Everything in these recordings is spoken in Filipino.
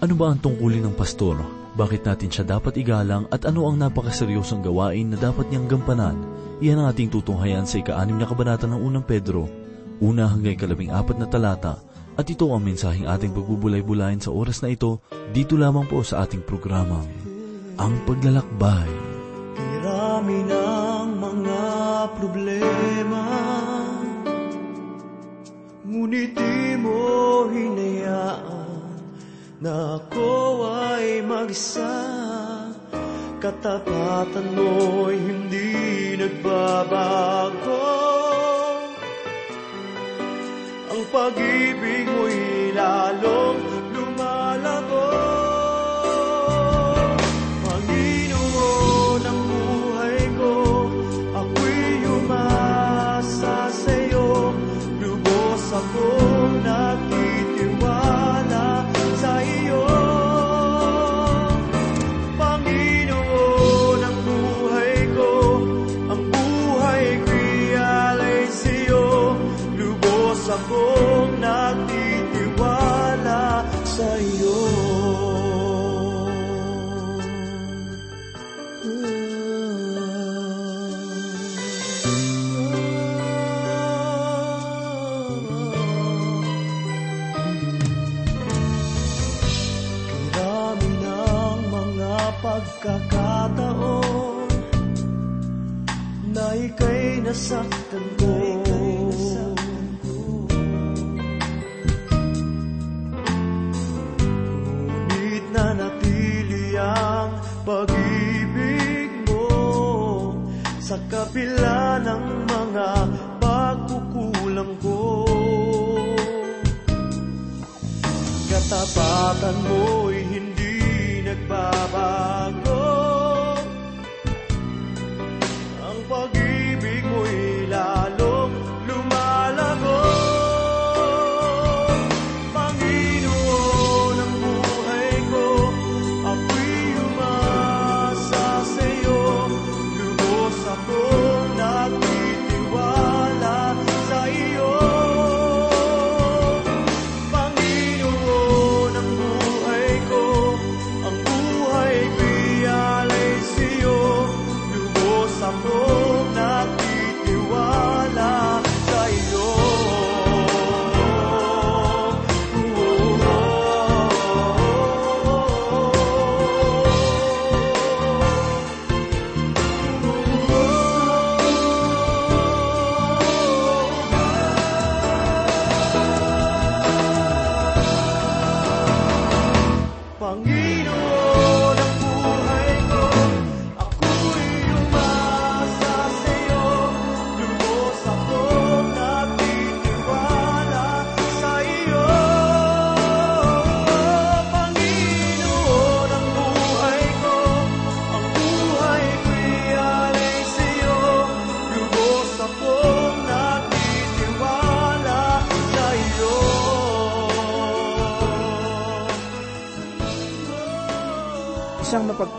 Ano ba ang tungkulin ng pastor? Bakit natin siya dapat igalang at ano ang napakaseryosong gawain na dapat niyang gampanan? Iyan ang ating tutunghayan sa ika-anim na kabanata ng unang Pedro, una hanggang ikalabing apat na talata, at ito ang mensaheng ating pagbubulay-bulayin sa oras na ito, dito lamang po sa ating programang, Ang Paglalakbay. Kirami ng mga problema Ngunit di mo hinayaan Na ako ay mag-isa. Katapatan mo'y hindi nagbabago. Ang pag-ibig mo'y lalong sa kapila ng mga pagkukulang ko. Katapatan mo'y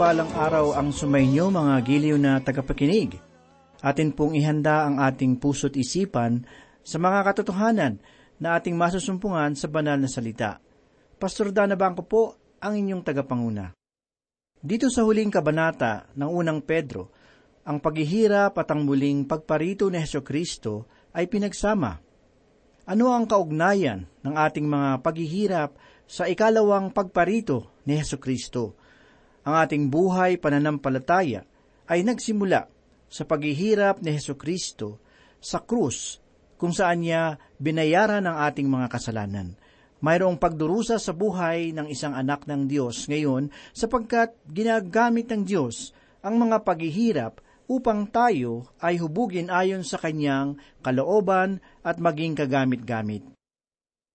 mapagpalang araw ang sumainyo mga giliw na tagapakinig. Atin pong ihanda ang ating puso't isipan sa mga katotohanan na ating masusumpungan sa banal na salita. Pastor Dana Bangko po ang inyong tagapanguna. Dito sa huling kabanata ng unang Pedro, ang paghihirap at ang muling pagparito ni Heso Kristo ay pinagsama. Ano ang kaugnayan ng ating mga paghihirap sa ikalawang pagparito ni Heso Kristo? Ang ating buhay pananampalataya ay nagsimula sa paghihirap ni Heso Kristo sa krus kung saan niya binayaran ang ating mga kasalanan. Mayroong pagdurusa sa buhay ng isang anak ng Diyos ngayon sapagkat ginagamit ng Diyos ang mga paghihirap upang tayo ay hubugin ayon sa kanyang kalooban at maging kagamit-gamit.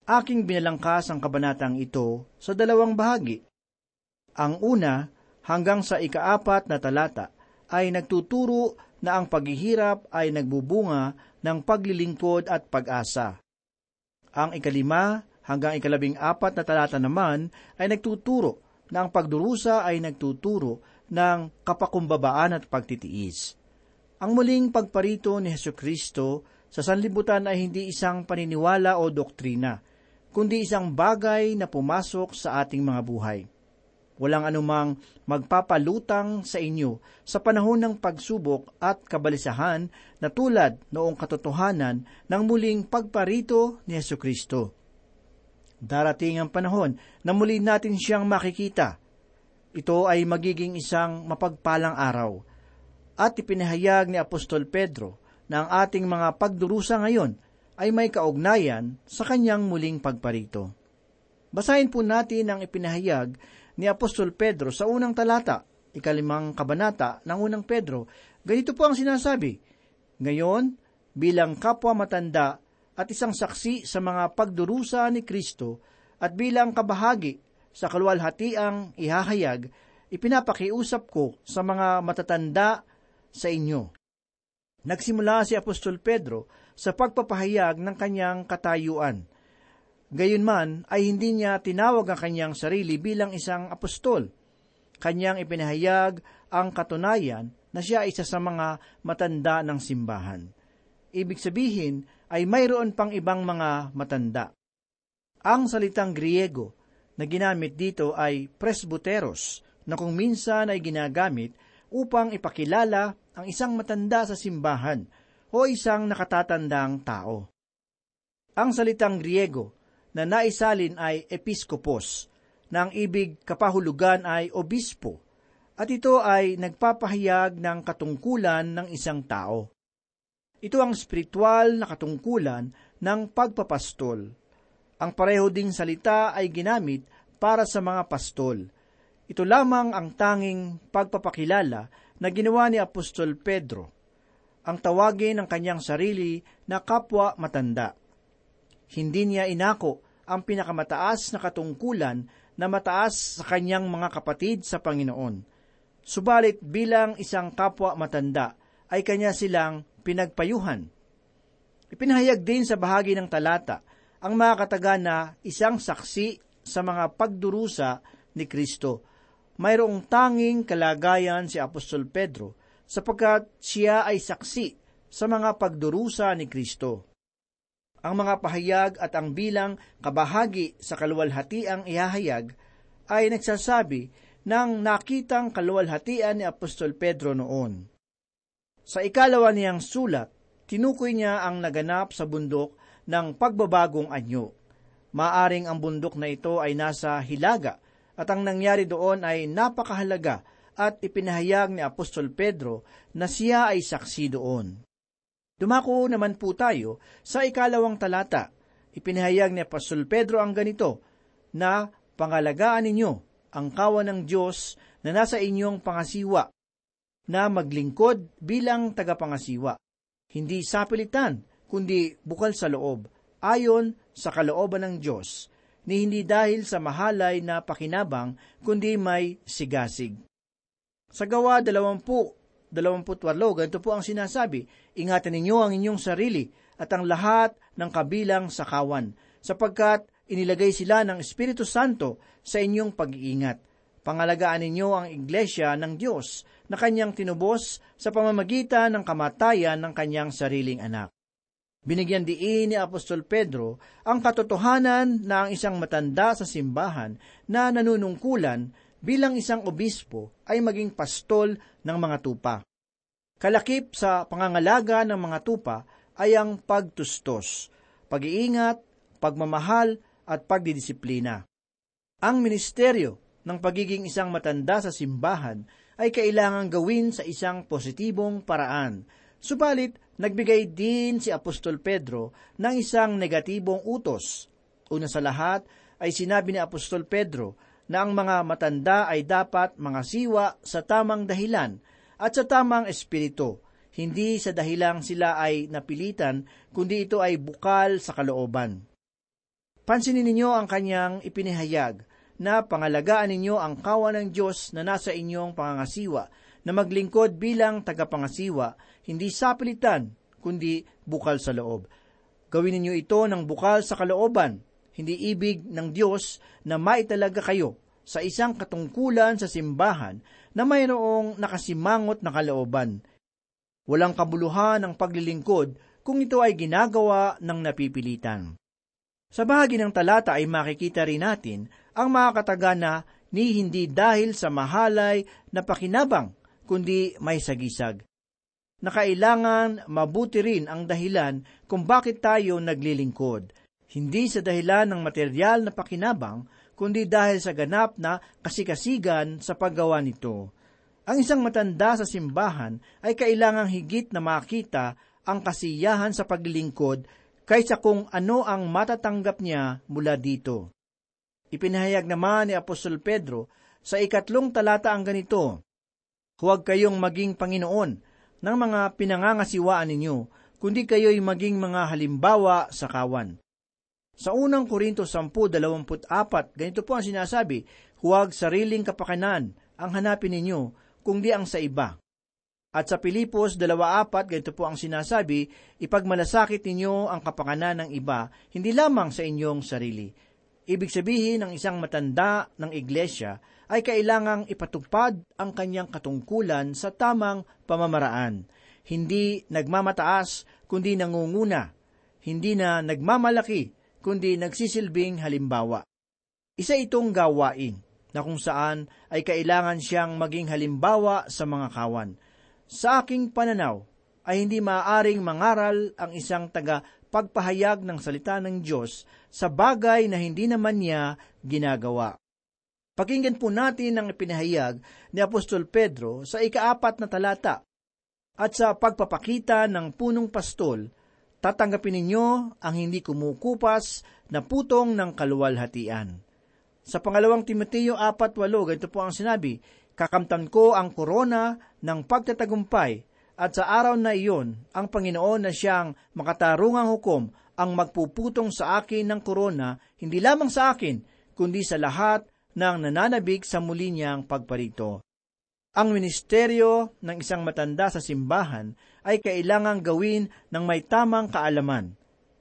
Aking binalangkas ang kabanatang ito sa dalawang bahagi. Ang una, hanggang sa ikaapat na talata, ay nagtuturo na ang paghihirap ay nagbubunga ng paglilingkod at pag-asa. Ang ikalima hanggang ikalabing apat na talata naman ay nagtuturo na ang pagdurusa ay nagtuturo ng kapakumbabaan at pagtitiis. Ang muling pagparito ni Heso Kristo sa sanlibutan ay hindi isang paniniwala o doktrina, kundi isang bagay na pumasok sa ating mga buhay. Walang anumang magpapalutang sa inyo sa panahon ng pagsubok at kabalisahan na tulad noong katotohanan ng muling pagparito ni Yesu Kristo. Darating ang panahon na muli natin siyang makikita. Ito ay magiging isang mapagpalang araw. At ipinahayag ni Apostol Pedro na ang ating mga pagdurusa ngayon ay may kaugnayan sa kanyang muling pagparito. Basahin po natin ang ipinahayag ni Apostol Pedro sa unang talata, ikalimang kabanata ng unang Pedro. Ganito po ang sinasabi, Ngayon, bilang kapwa matanda at isang saksi sa mga pagdurusa ni Kristo at bilang kabahagi sa kaluwalhatiang ihahayag, ipinapakiusap ko sa mga matatanda sa inyo. Nagsimula si Apostol Pedro sa pagpapahayag ng kanyang katayuan. Gayunman ay hindi niya tinawag ang kanyang sarili bilang isang apostol. Kanyang ipinahayag ang katunayan na siya isa sa mga matanda ng simbahan. Ibig sabihin ay mayroon pang ibang mga matanda. Ang salitang Griego na ginamit dito ay presbuteros na kung minsan ay ginagamit upang ipakilala ang isang matanda sa simbahan o isang nakatatandang tao. Ang salitang Griego na naisalin ay episkopos, na ang ibig kapahulugan ay obispo, at ito ay nagpapahayag ng katungkulan ng isang tao. Ito ang spiritual na katungkulan ng pagpapastol. Ang pareho ding salita ay ginamit para sa mga pastol. Ito lamang ang tanging pagpapakilala na ginawa ni Apostol Pedro. Ang tawagin ng kanyang sarili na kapwa matanda. Hindi niya inako ang pinakamataas na katungkulan na mataas sa kanyang mga kapatid sa Panginoon. Subalit bilang isang kapwa matanda ay kanya silang pinagpayuhan. Ipinahayag din sa bahagi ng talata ang mga kataga na isang saksi sa mga pagdurusa ni Kristo. Mayroong tanging kalagayan si Apostol Pedro sapagkat siya ay saksi sa mga pagdurusa ni Kristo ang mga pahayag at ang bilang kabahagi sa kaluwalhatiang ihahayag ay nagsasabi ng nakitang kaluwalhatian ni Apostol Pedro noon. Sa ikalawa niyang sulat, tinukoy niya ang naganap sa bundok ng pagbabagong anyo. Maaring ang bundok na ito ay nasa Hilaga at ang nangyari doon ay napakahalaga at ipinahayag ni Apostol Pedro na siya ay saksi doon. Dumako naman po tayo sa ikalawang talata. Ipinahayag ni Apostol Pedro ang ganito, na pangalagaan ninyo ang kawan ng Diyos na nasa inyong pangasiwa, na maglingkod bilang tagapangasiwa. Hindi sa pilitan, kundi bukal sa loob, ayon sa kalooban ng Diyos, ni hindi dahil sa mahalay na pakinabang, kundi may sigasig. Sa gawa dalawampu 28, ganito po ang sinasabi, Ingatan ninyo ang inyong sarili at ang lahat ng kabilang sa kawan, sapagkat inilagay sila ng Espiritu Santo sa inyong pag-iingat. Pangalagaan ninyo ang iglesia ng Diyos na kanyang tinubos sa pamamagitan ng kamatayan ng kanyang sariling anak. Binigyan diin ni Apostol Pedro ang katotohanan na ang isang matanda sa simbahan na nanunungkulan bilang isang obispo ay maging pastol ng mga tupa. Kalakip sa pangangalaga ng mga tupa ay ang pagtustos, pag-iingat, pagmamahal at pagdidisiplina. Ang ministeryo ng pagiging isang matanda sa simbahan ay kailangang gawin sa isang positibong paraan. Subalit, nagbigay din si Apostol Pedro ng isang negatibong utos. Una sa lahat ay sinabi ni Apostol Pedro na ang mga matanda ay dapat mga siwa sa tamang dahilan at sa tamang espiritu, hindi sa dahilang sila ay napilitan, kundi ito ay bukal sa kalooban. Pansinin ninyo ang kanyang ipinahayag na pangalagaan ninyo ang kawan ng Diyos na nasa inyong pangangasiwa, na maglingkod bilang tagapangasiwa, hindi sa pilitan, kundi bukal sa loob. Gawin ninyo ito ng bukal sa kalooban, hindi ibig ng Diyos na maitalaga kayo sa isang katungkulan sa simbahan na mayroong nakasimangot na kalooban. Walang kabuluhan ang paglilingkod kung ito ay ginagawa ng napipilitan. Sa bahagi ng talata ay makikita rin natin ang mga katagana ni hindi dahil sa mahalay na pakinabang, kundi may sagisag. Na kailangan mabuti rin ang dahilan kung bakit tayo naglilingkod. Hindi sa dahilan ng material na pakinabang, kundi dahil sa ganap na kasikasigan sa paggawa nito. Ang isang matanda sa simbahan ay kailangang higit na makita ang kasiyahan sa paglilingkod kaysa kung ano ang matatanggap niya mula dito. Ipinahayag naman ni Apostol Pedro sa ikatlong talata ang ganito, Huwag kayong maging Panginoon ng mga pinangangasiwaan ninyo, kundi kayo'y maging mga halimbawa sa kawan. Sa unang Korinto 10.24, ganito po ang sinasabi, Huwag sariling kapakanan ang hanapin ninyo, kundi ang sa iba. At sa Pilipos 2.4, ganito po ang sinasabi, ipagmalasakit ninyo ang kapakanan ng iba, hindi lamang sa inyong sarili. Ibig sabihin ng isang matanda ng iglesia ay kailangang ipatupad ang kanyang katungkulan sa tamang pamamaraan. Hindi nagmamataas, kundi nangunguna. Hindi na nagmamalaki, kundi nagsisilbing halimbawa. Isa itong gawain na kung saan ay kailangan siyang maging halimbawa sa mga kawan. Sa aking pananaw, ay hindi maaaring mangaral ang isang taga pagpahayag ng salita ng Diyos sa bagay na hindi naman niya ginagawa. Pakinggan po natin ang ipinahayag ni Apostol Pedro sa ikaapat na talata. At sa pagpapakita ng punong pastol, tatanggapin ninyo ang hindi kumukupas na putong ng kaluwalhatian. Sa pangalawang Timoteo 4.8, ganito po ang sinabi, Kakamtan ko ang korona ng pagtatagumpay at sa araw na iyon, ang Panginoon na siyang makatarungang hukom ang magpuputong sa akin ng korona, hindi lamang sa akin, kundi sa lahat ng nananabik sa muli niyang pagparito. Ang ministeryo ng isang matanda sa simbahan ay kailangang gawin ng may tamang kaalaman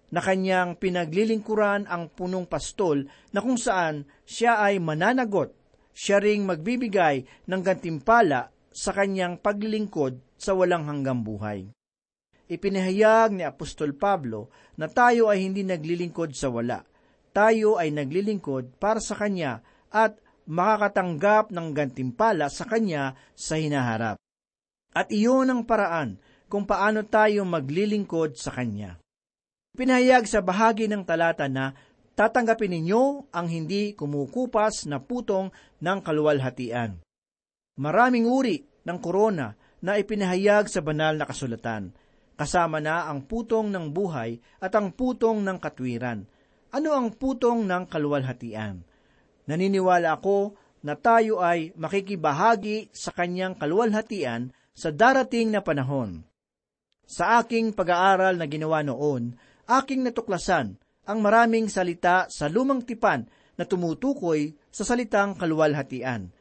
na kanyang pinaglilingkuran ang punong pastol na kung saan siya ay mananagot, siya ring magbibigay ng gantimpala sa kanyang paglilingkod sa walang hanggang buhay. Ipinahayag ni Apostol Pablo na tayo ay hindi naglilingkod sa wala. Tayo ay naglilingkod para sa Kanya at makakatanggap ng gantimpala sa Kanya sa hinaharap. At iyon ang paraan kung paano tayo maglilingkod sa Kanya. Pinahayag sa bahagi ng talata na tatanggapin ninyo ang hindi kumukupas na putong ng kaluwalhatian. Maraming uri ng korona na ipinahayag sa banal na kasulatan, kasama na ang putong ng buhay at ang putong ng katwiran. Ano ang putong ng kaluwalhatian? Naniniwala ako na tayo ay makikibahagi sa kanyang kaluwalhatian sa darating na panahon. Sa aking pag-aaral na ginawa noon, aking natuklasan ang maraming salita sa lumang tipan na tumutukoy sa salitang kaluwalhatian.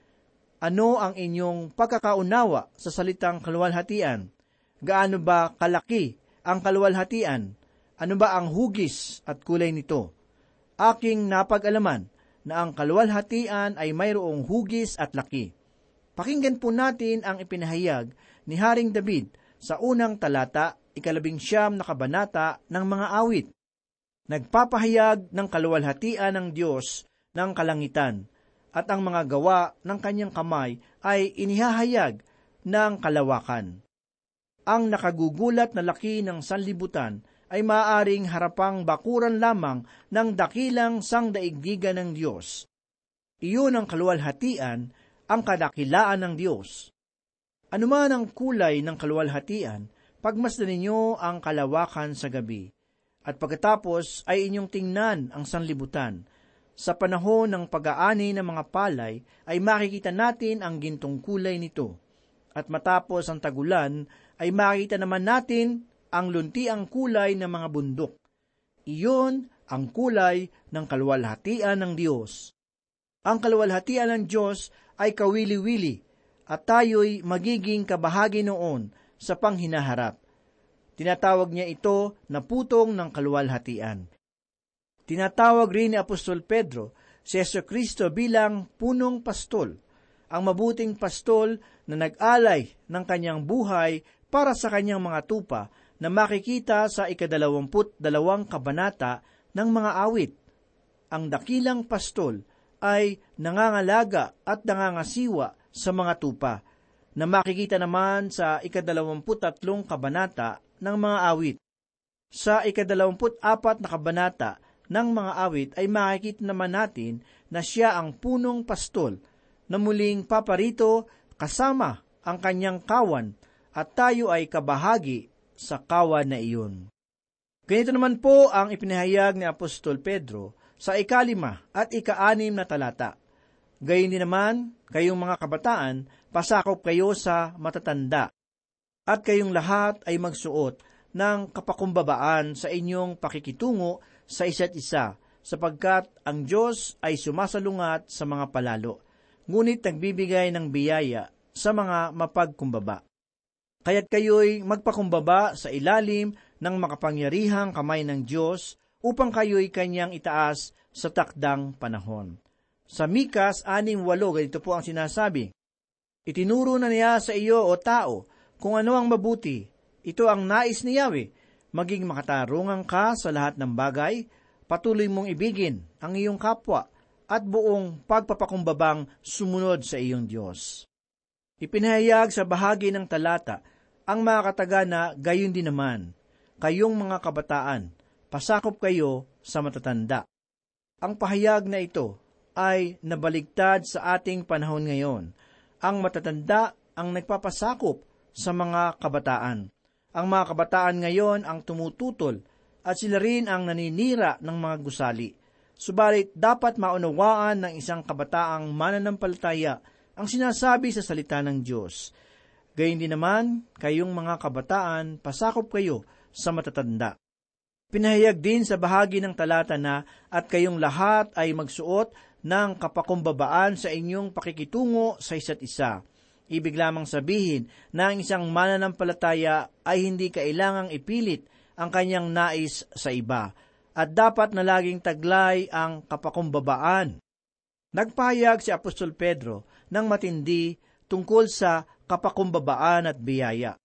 Ano ang inyong pagkakaunawa sa salitang kaluwalhatian? Gaano ba kalaki ang kaluwalhatian? Ano ba ang hugis at kulay nito? Aking napag-alaman na ang kaluwalhatian ay mayroong hugis at laki. Pakinggan po natin ang ipinahayag ni Haring David sa unang talata ikalabing siyam na kabanata ng mga awit. Nagpapahayag ng kaluwalhatian ng Diyos ng kalangitan, at ang mga gawa ng kanyang kamay ay inihahayag ng kalawakan. Ang nakagugulat na laki ng sanlibutan ay maaaring harapang bakuran lamang ng dakilang sangdaigdigan ng Diyos. Iyon ang kaluwalhatian, ang kadakilaan ng Diyos. Anuman ang kulay ng kaluwalhatian, pagmasdan ninyo ang kalawakan sa gabi. At pagkatapos ay inyong tingnan ang sanlibutan. Sa panahon ng pag-aani ng mga palay ay makikita natin ang gintong kulay nito. At matapos ang tagulan ay makikita naman natin ang luntiang kulay ng mga bundok. Iyon ang kulay ng kaluwalhatian ng Diyos. Ang kaluwalhatian ng Diyos ay kawili-wili at tayo'y magiging kabahagi noon sa panghinaharap. Tinatawag niya ito na putong ng kaluwalhatian. Tinatawag rin ni Apostol Pedro si Yeso Kristo bilang punong pastol, ang mabuting pastol na nag-alay ng kanyang buhay para sa kanyang mga tupa na makikita sa ikadalawamput dalawang kabanata ng mga awit. Ang dakilang pastol ay nangangalaga at nangangasiwa sa mga tupa, na makikita naman sa ikadalawamputatlong kabanata ng mga awit. Sa ikadalawamput apat na kabanata ng mga awit ay makikita naman natin na siya ang punong pastol na muling paparito kasama ang kanyang kawan at tayo ay kabahagi sa kawan na iyon. Ganito naman po ang ipinahayag ni Apostol Pedro sa ikalima at ikaanim na talata. Gayon din naman, kayong mga kabataan, pasakop kayo sa matatanda. At kayong lahat ay magsuot ng kapakumbabaan sa inyong pakikitungo sa isa't isa, sapagkat ang Diyos ay sumasalungat sa mga palalo, ngunit nagbibigay ng biyaya sa mga mapagkumbaba. Kaya't kayo'y magpakumbaba sa ilalim ng makapangyarihang kamay ng Diyos upang kayo'y kanyang itaas sa takdang panahon. Sa Mikas 6.8, ganito po ang sinasabi, Itinuro na niya sa iyo, o tao, kung ano ang mabuti, ito ang nais ni Yahweh, maging makatarungan ka sa lahat ng bagay, patuloy mong ibigin ang iyong kapwa, at buong pagpapakumbabang sumunod sa iyong Diyos. Ipinahayag sa bahagi ng talata ang mga katagana gayon din naman, kayong mga kabataan, pasakop kayo sa matatanda. Ang pahayag na ito ay nabaligtad sa ating panahon ngayon. Ang matatanda ang nagpapasakop sa mga kabataan. Ang mga kabataan ngayon ang tumututol at sila rin ang naninira ng mga gusali. Subalit dapat maunawaan ng isang kabataang mananampalataya ang sinasabi sa salita ng Diyos. Gayun din naman, kayong mga kabataan, pasakop kayo sa matatanda. Pinahayag din sa bahagi ng talata na at kayong lahat ay magsuot ng kapakumbabaan sa inyong pakikitungo sa isa't isa Ibig lamang sabihin na ang isang mananampalataya ay hindi kailangang ipilit ang kanyang nais sa iba at dapat na laging taglay ang kapakumbabaan. Nagpahayag si Apostol Pedro ng matindi tungkol sa kapakumbabaan at biyaya.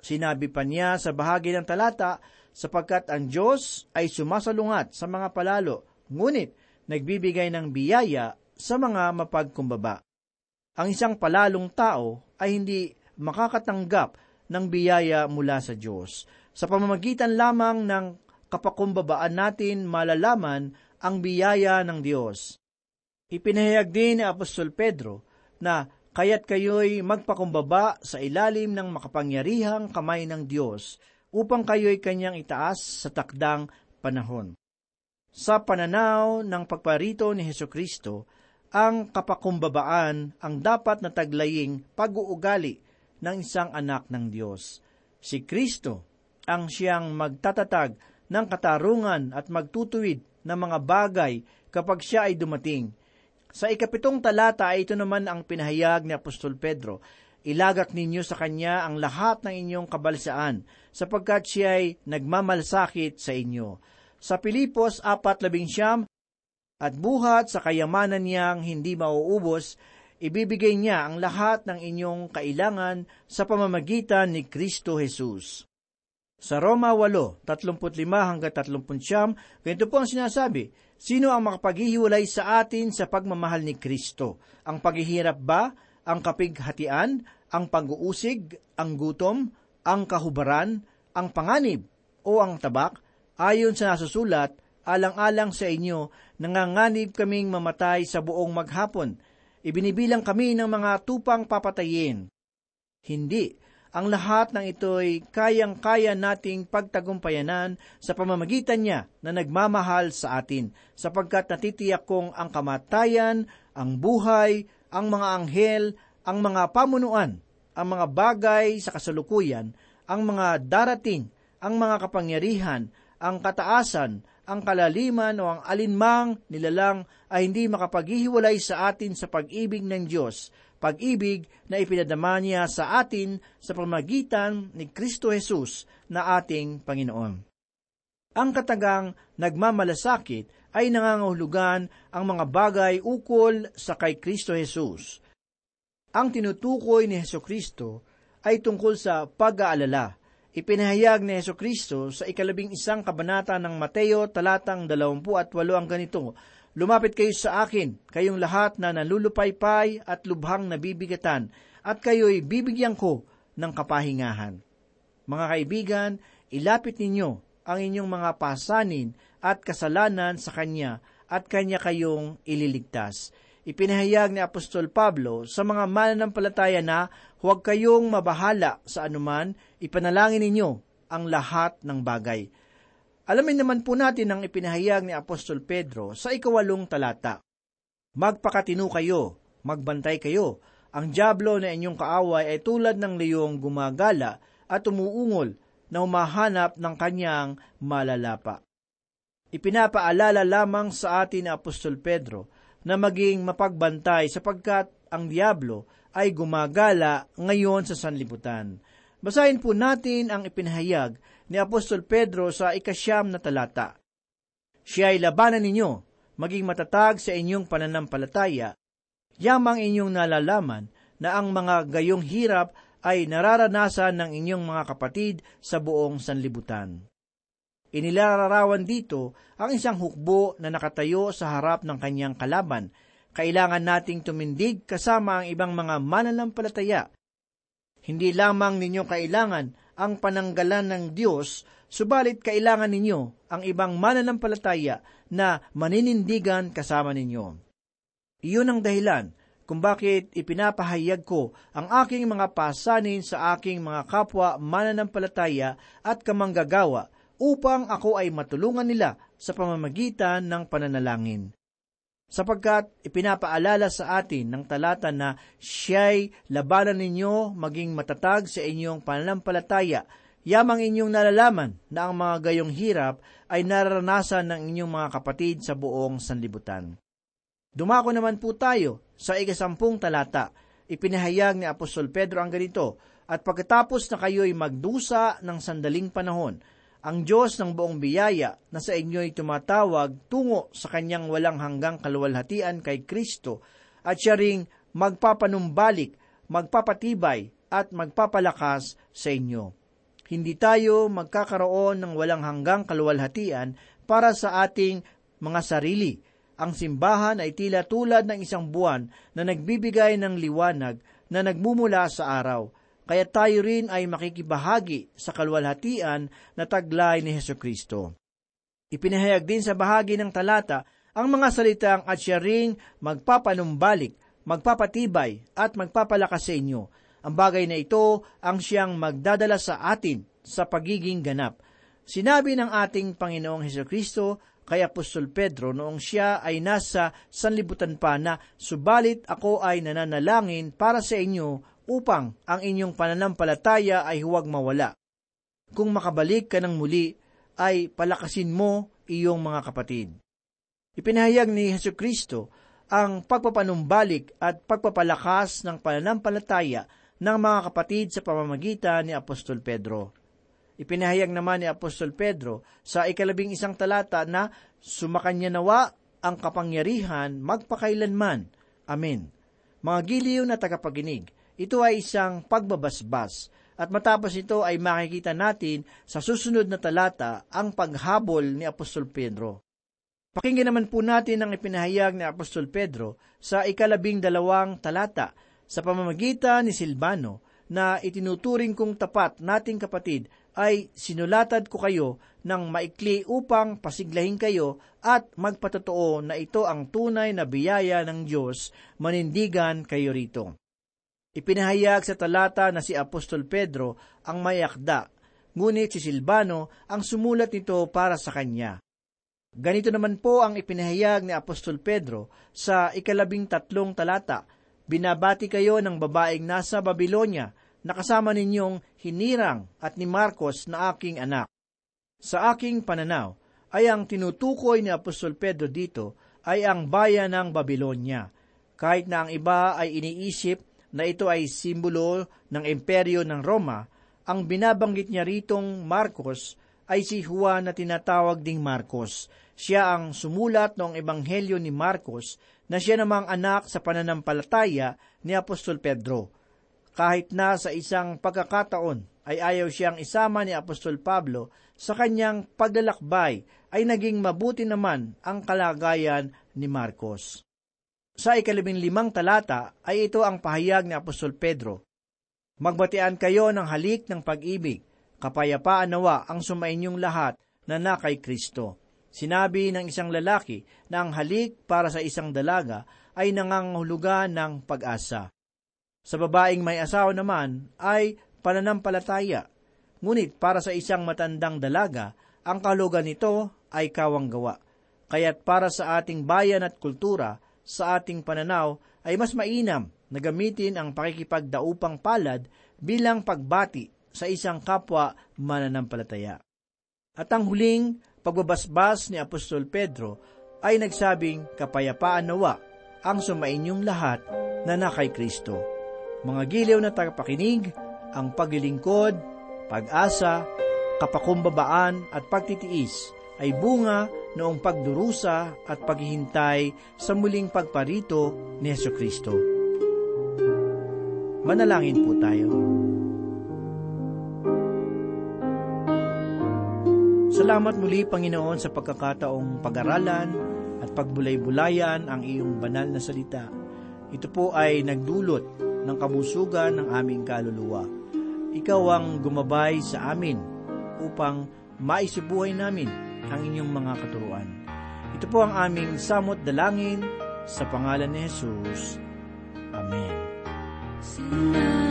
Sinabi pa niya sa bahagi ng talata, sapagkat ang Diyos ay sumasalungat sa mga palalo, ngunit nagbibigay ng biyaya sa mga mapagkumbaba ang isang palalong tao ay hindi makakatanggap ng biyaya mula sa Diyos. Sa pamamagitan lamang ng kapakumbabaan natin malalaman ang biyaya ng Diyos. Ipinahayag din ni Apostol Pedro na kaya't kayo'y magpakumbaba sa ilalim ng makapangyarihang kamay ng Diyos upang kayo'y kanyang itaas sa takdang panahon. Sa pananaw ng pagparito ni Heso Kristo, ang kapakumbabaan ang dapat na taglaying pag-uugali ng isang anak ng Diyos. Si Kristo ang siyang magtatatag ng katarungan at magtutuwid ng mga bagay kapag siya ay dumating. Sa ikapitong talata ay ito naman ang pinahayag ni Apostol Pedro, Ilagak ninyo sa Kanya ang lahat ng inyong kabalsaan, sapagkat siya ay nagmamalsakit sa inyo. Sa Pilipos 4.11, at buhat sa kayamanan niyang hindi mauubos, ibibigay niya ang lahat ng inyong kailangan sa pamamagitan ni Kristo Jesus. Sa Roma 8, 35 hanggang 30, ganito po ang sinasabi, Sino ang makapaghihiwalay sa atin sa pagmamahal ni Kristo? Ang paghihirap ba? Ang kapighatian? Ang pag-uusig? Ang gutom? Ang kahubaran? Ang panganib? O ang tabak? Ayon sa nasusulat, alang-alang sa inyo, nanganganib kaming mamatay sa buong maghapon. Ibinibilang kami ng mga tupang papatayin. Hindi, ang lahat ng ito'y kayang-kaya nating pagtagumpayanan sa pamamagitan niya na nagmamahal sa atin, sapagkat natitiyak kong ang kamatayan, ang buhay, ang mga anghel, ang mga pamunuan, ang mga bagay sa kasalukuyan, ang mga darating, ang mga kapangyarihan, ang kataasan, ang kalaliman o ang alinmang nilalang ay hindi makapaghihiwalay sa atin sa pag-ibig ng Diyos, pag-ibig na ipinadama niya sa atin sa pamagitan ni Kristo Jesus na ating Panginoon. Ang katagang nagmamalasakit ay nangangahulugan ang mga bagay ukol sa kay Kristo Jesus. Ang tinutukoy ni Heso Kristo ay tungkol sa pag-aalala. Ipinahayag ni Yeso Kristo sa ikalabing isang kabanata ng Mateo talatang dalawampu at walo ang ganito, Lumapit kayo sa akin, kayong lahat na nalulupaypay at lubhang nabibigatan, at kayo'y bibigyan ko ng kapahingahan. Mga kaibigan, ilapit ninyo ang inyong mga pasanin at kasalanan sa Kanya at Kanya kayong ililigtas. Ipinahayag ni Apostol Pablo sa mga mananampalataya na huwag kayong mabahala sa anuman, ipanalangin ninyo ang lahat ng bagay. Alamin naman po natin ang ipinahayag ni Apostol Pedro sa ikawalong talata. Magpakatino kayo, magbantay kayo. Ang diablo na inyong kaaway ay tulad ng leyong gumagala at umuungol na humahanap ng kanyang malalapa. Ipinapaalala lamang sa atin ni Apostol Pedro na maging mapagbantay sapagkat ang diablo ay gumagala ngayon sa sanlibutan. Basahin po natin ang ipinahayag ni Apostol Pedro sa ikasyam na talata. Siya ay labanan ninyo, maging matatag sa inyong pananampalataya, yamang inyong nalalaman na ang mga gayong hirap ay nararanasan ng inyong mga kapatid sa buong sanlibutan. Inilalarawan dito ang isang hukbo na nakatayo sa harap ng kanyang kalaban. Kailangan nating tumindig kasama ang ibang mga mananampalataya hindi lamang ninyo kailangan ang pananggalan ng Diyos, subalit kailangan ninyo ang ibang mananampalataya na maninindigan kasama ninyo. Iyon ang dahilan kung bakit ipinapahayag ko ang aking mga pasanin sa aking mga kapwa mananampalataya at kamanggagawa upang ako ay matulungan nila sa pamamagitan ng pananalangin sapagkat ipinapaalala sa atin ng talata na siya'y labanan ninyo maging matatag sa inyong pananampalataya, yamang inyong nalalaman na ang mga gayong hirap ay nararanasan ng inyong mga kapatid sa buong sanlibutan. Dumako naman po tayo sa ikasampung talata. Ipinahayag ni Apostol Pedro ang ganito, At pagkatapos na kayo'y magdusa ng sandaling panahon, ang Diyos ng buong biyaya na sa inyo'y tumatawag tungo sa kanyang walang hanggang kaluwalhatian kay Kristo at siya ring magpapanumbalik, magpapatibay at magpapalakas sa inyo. Hindi tayo magkakaroon ng walang hanggang kaluwalhatian para sa ating mga sarili. Ang simbahan ay tila tulad ng isang buwan na nagbibigay ng liwanag na nagmumula sa araw kaya tayo rin ay makikibahagi sa kalwalhatian na taglay ni Heso Kristo. Ipinahayag din sa bahagi ng talata ang mga salitang at siya ring magpapanumbalik, magpapatibay at magpapalakas sa inyo. Ang bagay na ito ang siyang magdadala sa atin sa pagiging ganap. Sinabi ng ating Panginoong Heso Kristo kay Apostol Pedro noong siya ay nasa sanlibutan pa na, Subalit ako ay nananalangin para sa inyo upang ang inyong pananampalataya ay huwag mawala. Kung makabalik ka ng muli, ay palakasin mo iyong mga kapatid. Ipinahayag ni Heso Kristo ang pagpapanumbalik at pagpapalakas ng pananampalataya ng mga kapatid sa pamamagitan ni Apostol Pedro. Ipinahayag naman ni Apostol Pedro sa ikalabing isang talata na sumakanya nawa ang kapangyarihan magpakailanman. Amen. Mga giliw na tagapaginig, ito ay isang pagbabasbas at matapos ito ay makikita natin sa susunod na talata ang paghabol ni Apostol Pedro. Pakinggan naman po natin ang ipinahayag ni Apostol Pedro sa ikalabing dalawang talata sa pamamagitan ni Silvano na itinuturing kong tapat nating kapatid ay sinulatad ko kayo ng maikli upang pasiglahin kayo at magpatotoo na ito ang tunay na biyaya ng Diyos, manindigan kayo rito. Ipinahayag sa talata na si Apostol Pedro ang mayakda, ngunit si Silvano ang sumulat nito para sa kanya. Ganito naman po ang ipinahayag ni Apostol Pedro sa ikalabing tatlong talata. Binabati kayo ng babaeng nasa Babylonia na kasama ninyong hinirang at ni Marcos na aking anak. Sa aking pananaw, ay ang tinutukoy ni Apostol Pedro dito ay ang bayan ng Babylonia. Kahit na ang iba ay iniisip na ito ay simbolo ng imperyo ng Roma, ang binabanggit niya ritong Marcos ay si Juan na tinatawag ding Marcos. Siya ang sumulat ng ebanghelyo ni Marcos na siya namang anak sa pananampalataya ni Apostol Pedro. Kahit na sa isang pagkakataon ay ayaw siyang isama ni Apostol Pablo sa kanyang paglalakbay ay naging mabuti naman ang kalagayan ni Marcos. Sa ikalabing limang talata ay ito ang pahayag ni Apostol Pedro. Magbatian kayo ng halik ng pag-ibig, kapayapaan nawa ang sumainyong lahat na na kay Kristo. Sinabi ng isang lalaki na ang halik para sa isang dalaga ay nangangahulugan ng pag-asa. Sa babaeng may asawa naman ay pananampalataya. Ngunit para sa isang matandang dalaga, ang kahulugan nito ay kawanggawa. Kaya't para sa ating bayan at kultura, sa ating pananaw, ay mas mainam na gamitin ang pakikipagdaupang palad bilang pagbati sa isang kapwa mananampalataya. At ang huling pagbabasbas ni Apostol Pedro ay nagsabing kapayapaan nawa ang sumainyong lahat na na kay Kristo. Mga giliw na tagapakinig, ang paglilingkod, pag-asa, kapakumbabaan at pagtitiis ay bunga noong pagdurusa at paghihintay sa muling pagparito ni Yesu Kristo. Manalangin po tayo. Salamat muli, Panginoon, sa pagkakataong pag-aralan at pagbulay-bulayan ang iyong banal na salita. Ito po ay nagdulot ng kabusugan ng aming kaluluwa. Ikaw ang gumabay sa amin upang maisibuhay namin ang inyong mga katuruan. Ito po ang aming samot dalangin sa pangalan ni Jesus. Amen. Salamat